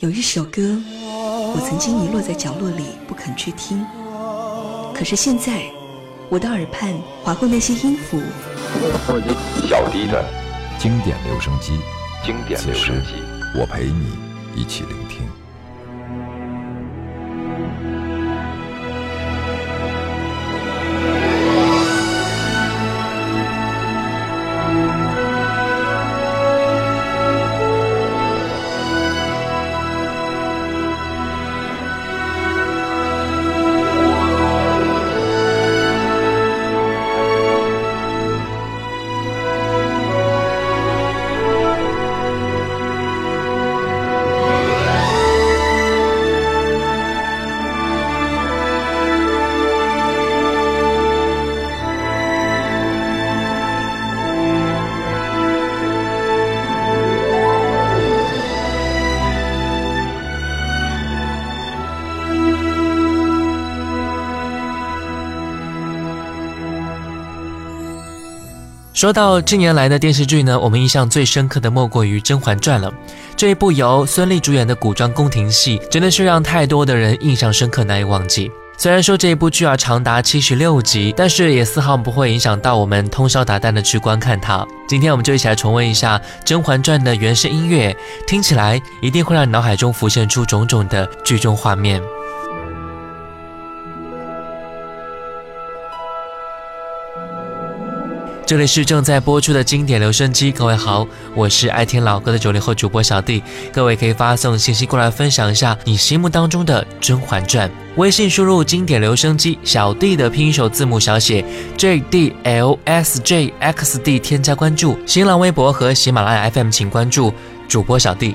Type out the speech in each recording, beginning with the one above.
有一首歌，我曾经遗落在角落里不肯去听，可是现在，我的耳畔划过那些音符。小低的经典留声机，经典留声机，我陪你一起聆听。说到近年来的电视剧呢，我们印象最深刻的莫过于《甄嬛传》了。这一部由孙俪主演的古装宫廷戏，真的是让太多的人印象深刻，难以忘记。虽然说这一部剧啊长达七十六集，但是也丝毫不会影响到我们通宵达旦的去观看它。今天我们就一起来重温一下《甄嬛传》的原声音乐，听起来一定会让你脑海中浮现出种种的剧中画面。这里是正在播出的经典留声机，各位好，我是爱听老歌的九零后主播小弟，各位可以发送信息过来分享一下你心目当中的《甄嬛传》，微信输入经典留声机小弟的拼音首字母小写 J D L S J X D，添加关注，新浪微博和喜马拉雅 FM 请关注主播小弟。《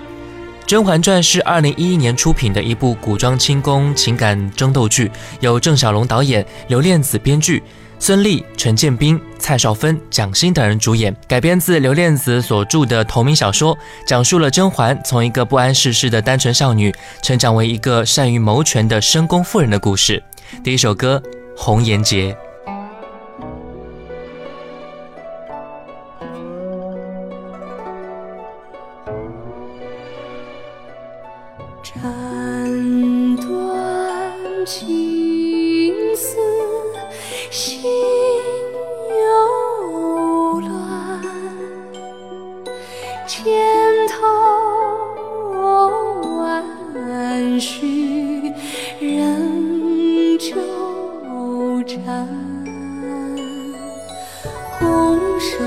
甄嬛传》是二零一一年出品的一部古装清宫情感争斗剧，由郑晓龙导演，刘恋子编剧。孙俪、陈建斌、蔡少芬、蒋欣等人主演，改编自刘恋子所著的同名小说，讲述了甄嬛从一个不谙世事的单纯少女，成长为一个善于谋权的深宫妇人的故事。第一首歌《红颜劫》。续仍纠缠拱手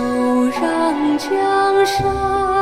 让江山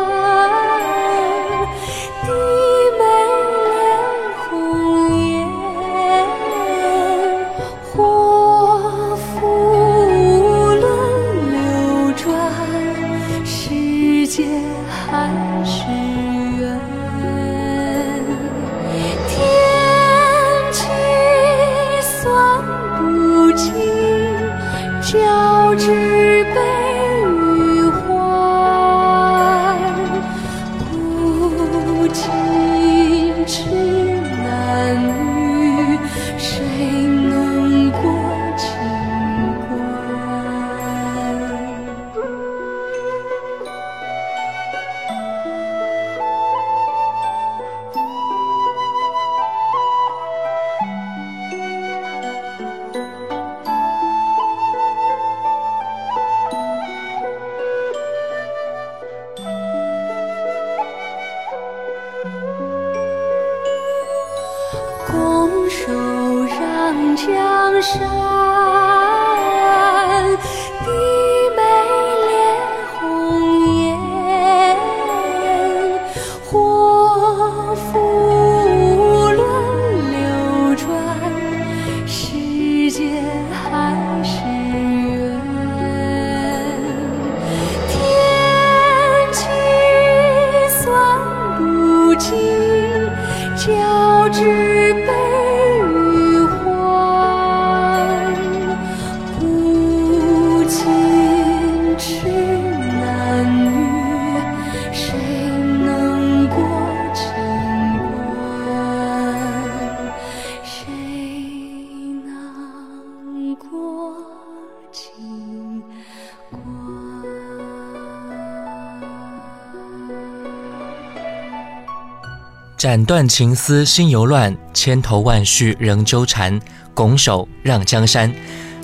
斩断情丝心犹乱，千头万绪仍纠缠，拱手让江山。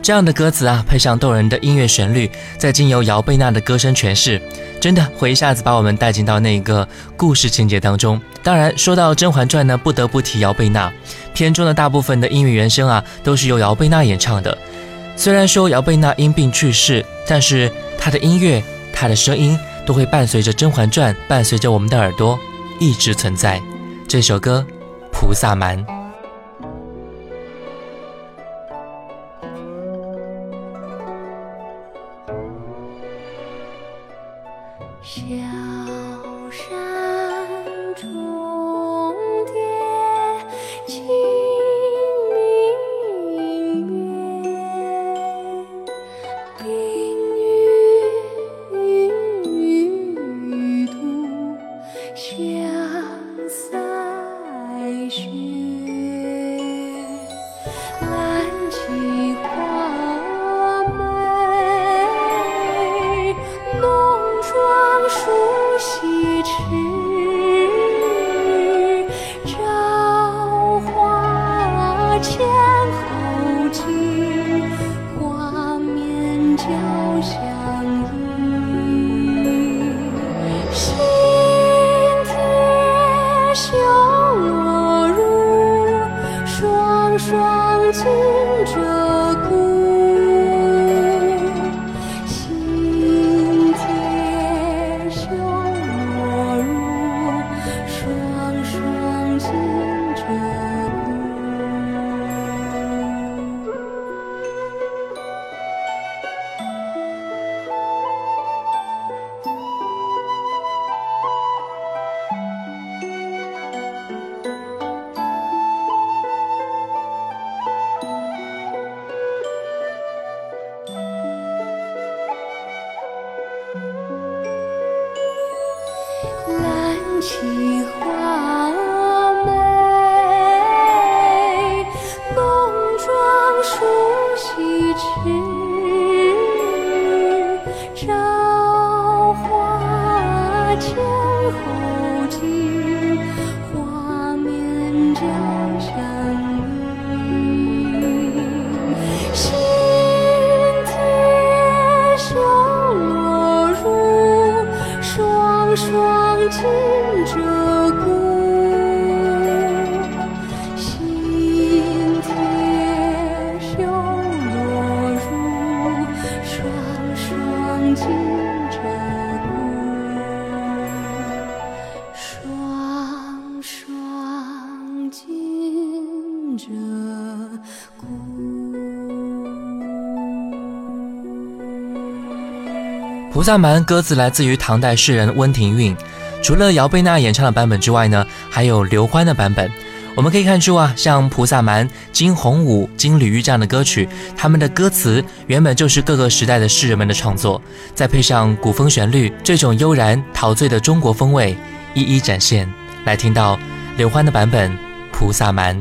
这样的歌词啊，配上动人的音乐旋律，再经由姚贝娜的歌声诠释，真的会一下子把我们带进到那个故事情节当中。当然，说到《甄嬛传》呢，不得不提姚贝娜。片中的大部分的音乐原声啊，都是由姚贝娜演唱的。虽然说姚贝娜因病去世，但是她的音乐、她的声音都会伴随着《甄嬛传》，伴随着我们的耳朵一直存在。这首歌《菩萨蛮》。《菩萨蛮》歌词来自于唐代诗人温庭筠，除了姚贝娜演唱的版本之外呢，还有刘欢的版本。我们可以看出啊，像《菩萨蛮》《金红舞》《金缕玉》这样的歌曲，他们的歌词原本就是各个时代的诗人们的创作，再配上古风旋律，这种悠然陶醉的中国风味一一展现。来听到刘欢的版本《菩萨蛮》。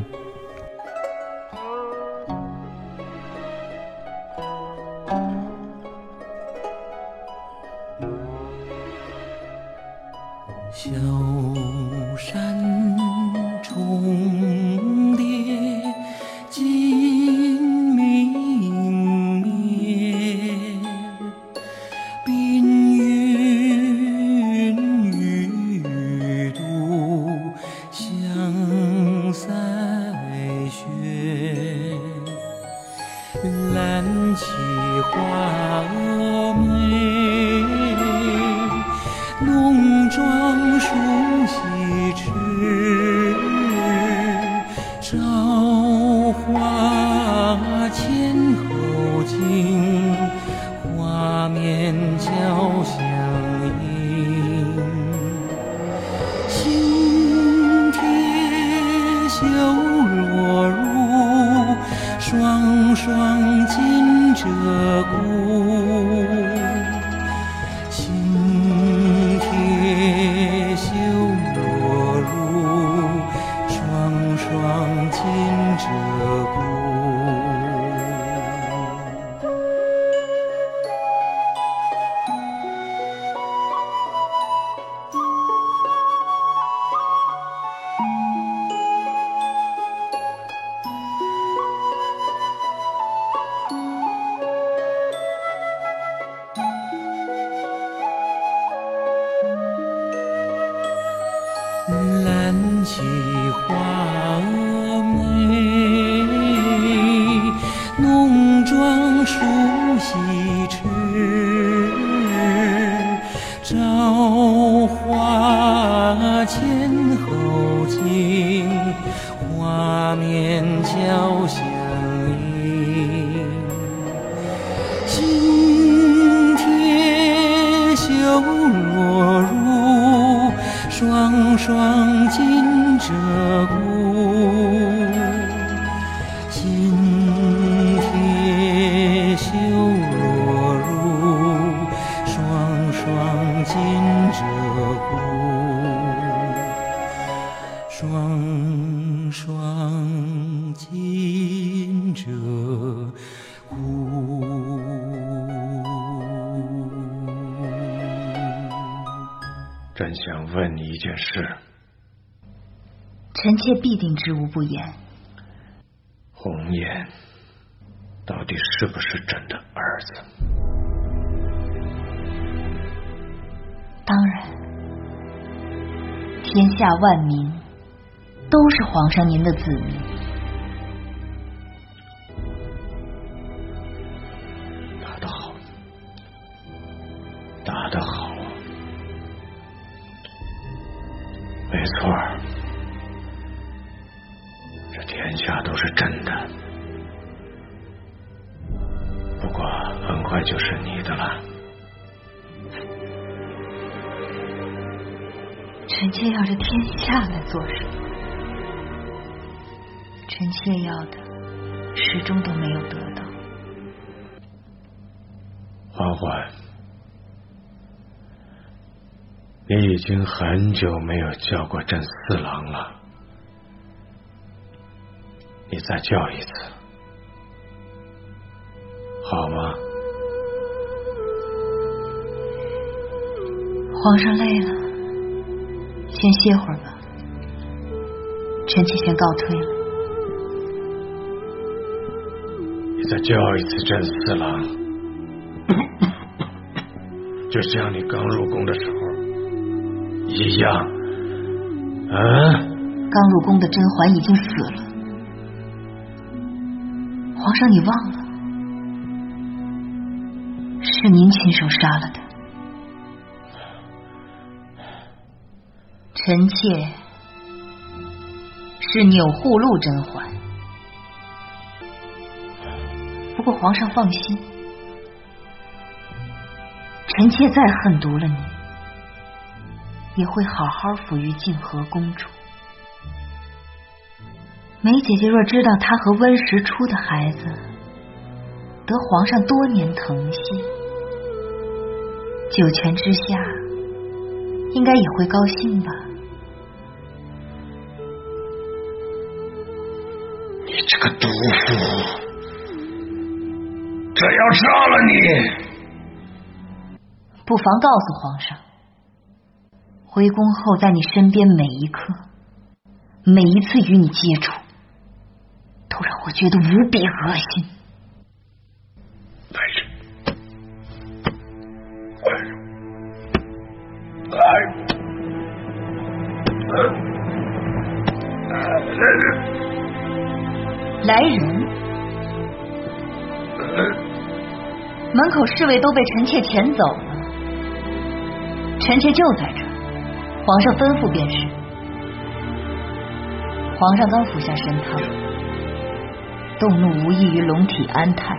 起花峨眉，浓妆梳洗双双紧鹧鸪。心贴绣罗襦，双双紧鹧鸪。双双紧鹧鸪。朕想问你一件事：臣妾必定知无不言。红颜到底是不是朕的儿子？当然，天下万民都是皇上您的子民。天下来做什么？臣妾要的始终都没有得到。嬛嬛，你已经很久没有叫过朕四郎了，你再叫一次，好吗？皇上累了，先歇会儿吧。臣妾先告退了。你再叫一次朕四郎，就像你刚入宫的时候一样。啊！刚入宫的甄嬛已经死了，皇上你忘了，是您亲手杀了的。臣妾是钮祜禄甄嬛，不过皇上放心，臣妾再恨毒了你，也会好好抚育静和公主。梅姐姐若知道她和温实初的孩子得皇上多年疼惜，九泉之下应该也会高兴吧？这个毒妇，朕要杀了你！不妨告诉皇上，回宫后在你身边每一刻，每一次与你接触，都让我觉得无比恶心。来人！来人！来人！来人！门口侍卫都被臣妾遣走了，臣妾就在这儿，皇上吩咐便是。皇上刚服下参汤，动怒无异于龙体安泰，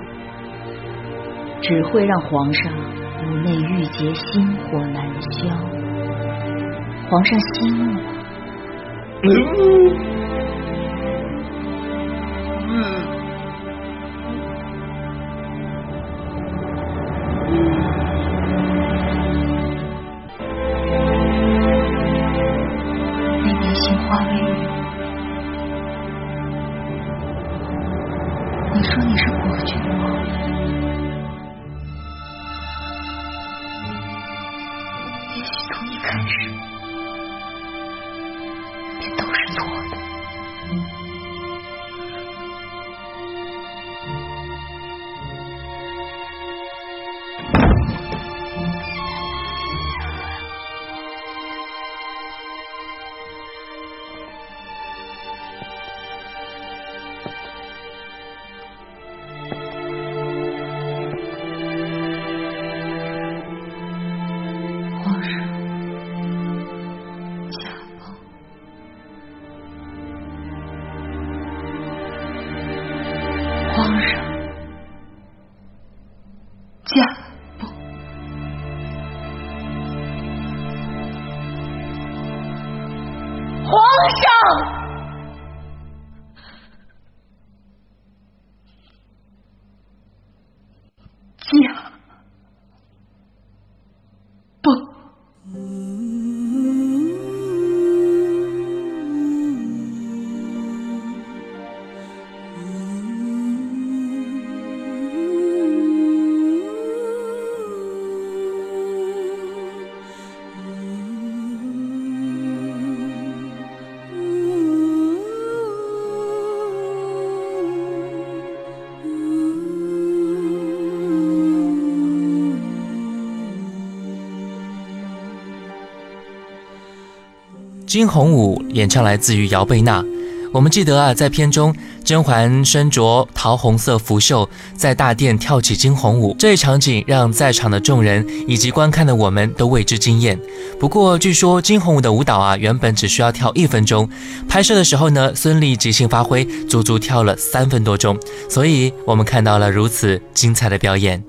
只会让皇上五内郁结，心火难消。皇上息怒。那年杏花微雨，你说你是国君吗？惊鸿舞》演唱来自于姚贝娜。我们记得啊，在片中，甄嬛身着桃红色拂袖，在大殿跳起惊鸿舞，这一场景让在场的众人以及观看的我们都为之惊艳。不过，据说惊鸿舞的舞蹈啊，原本只需要跳一分钟，拍摄的时候呢，孙俪即兴发挥，足足跳了三分多钟，所以我们看到了如此精彩的表演。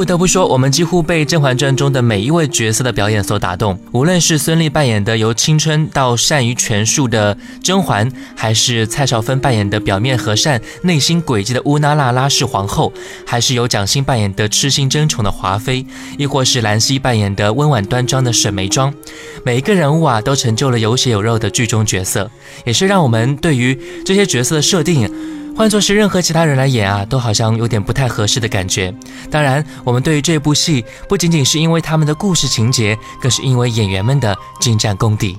不得不说，我们几乎被《甄嬛传》中的每一位角色的表演所打动。无论是孙俪扮演的由青春到善于权术的甄嬛，还是蔡少芬扮演的表面和善、内心诡计的乌拉那拉氏皇后，还是由蒋欣扮演的痴心争宠的华妃，亦或是兰溪扮演的温婉端庄的沈眉庄，每一个人物啊，都成就了有血有肉的剧中角色，也是让我们对于这些角色的设定。换作是任何其他人来演啊，都好像有点不太合适的感觉。当然，我们对于这部戏不仅仅是因为他们的故事情节，更是因为演员们的精湛功底。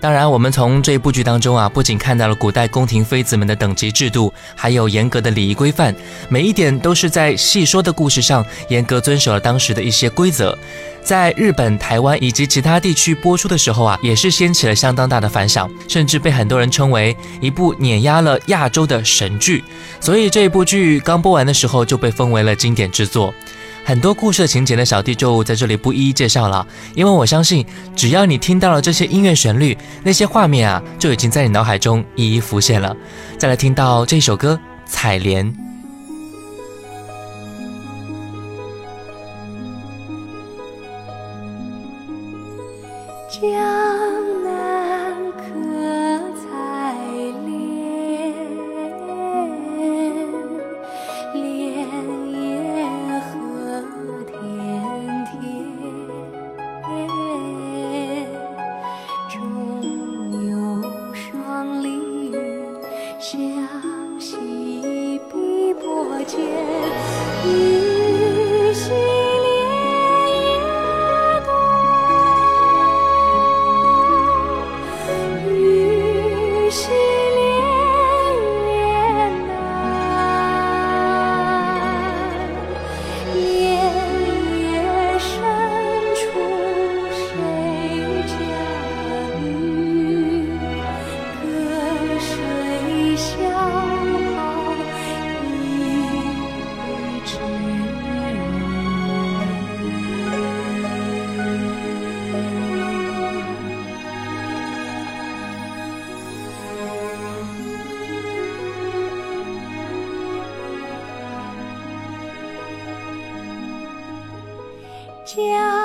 当然，我们从这部剧当中啊，不仅看到了古代宫廷妃子们的等级制度，还有严格的礼仪规范，每一点都是在戏说的故事上严格遵守了当时的一些规则。在日本、台湾以及其他地区播出的时候啊，也是掀起了相当大的反响，甚至被很多人称为一部碾压了亚洲的神剧。所以这部剧刚播完的时候就被封为了经典之作。很多故事情节的，小弟就在这里不一一介绍了，因为我相信，只要你听到了这些音乐旋律，那些画面啊，就已经在你脑海中一一浮现了。再来听到这首歌《采莲》。家。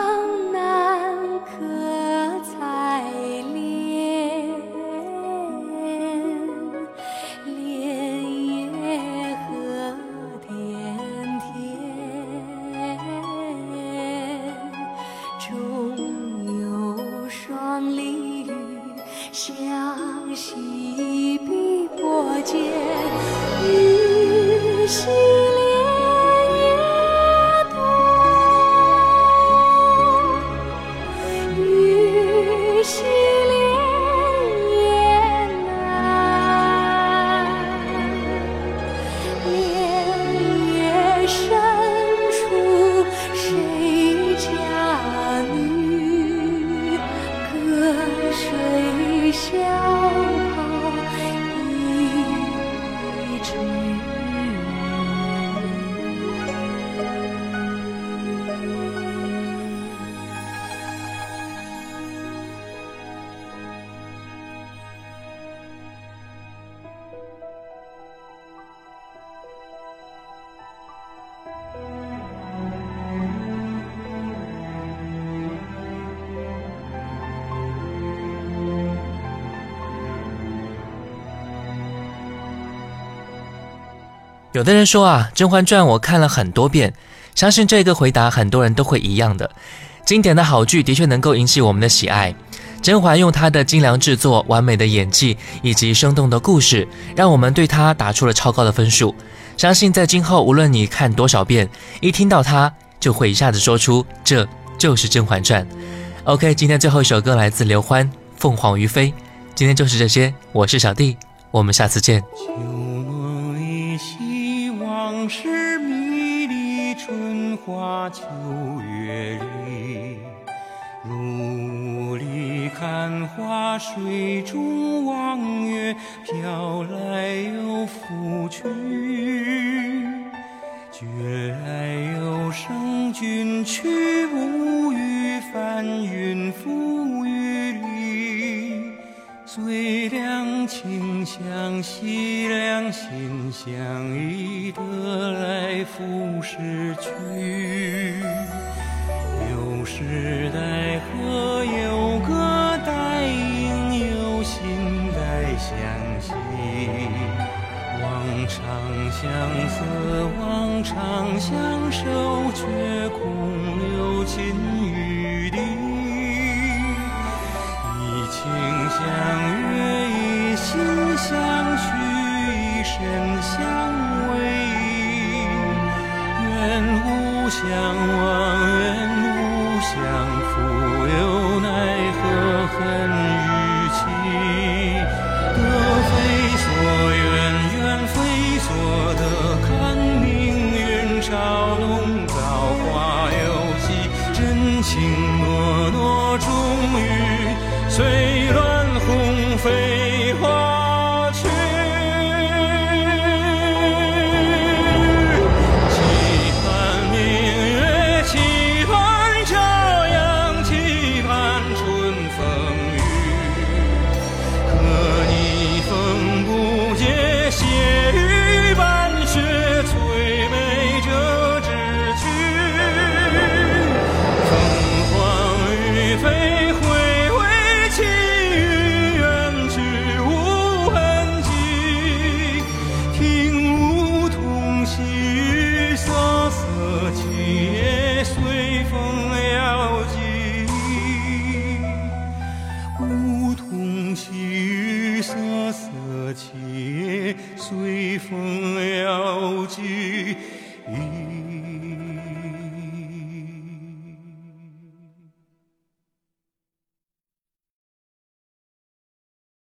有的人说啊，《甄嬛传》我看了很多遍，相信这个回答很多人都会一样的。经典的好剧的确能够引起我们的喜爱。甄嬛用她的精良制作、完美的演技以及生动的故事，让我们对她打出了超高的分数。相信在今后，无论你看多少遍，一听到它，就会一下子说出这就是《甄嬛传》。OK，今天最后一首歌来自刘欢，《凤凰于飞》。今天就是这些，我是小弟，我们下次见。往事迷离，春花秋月里。如里看花，水中望月，飘来又浮去。觉来有声君去，无语翻云覆雨里。最两情相惜，两心相依，得来复失去。有时代河，有歌待应，有心待相惜。望长相思，望长相守，却空留情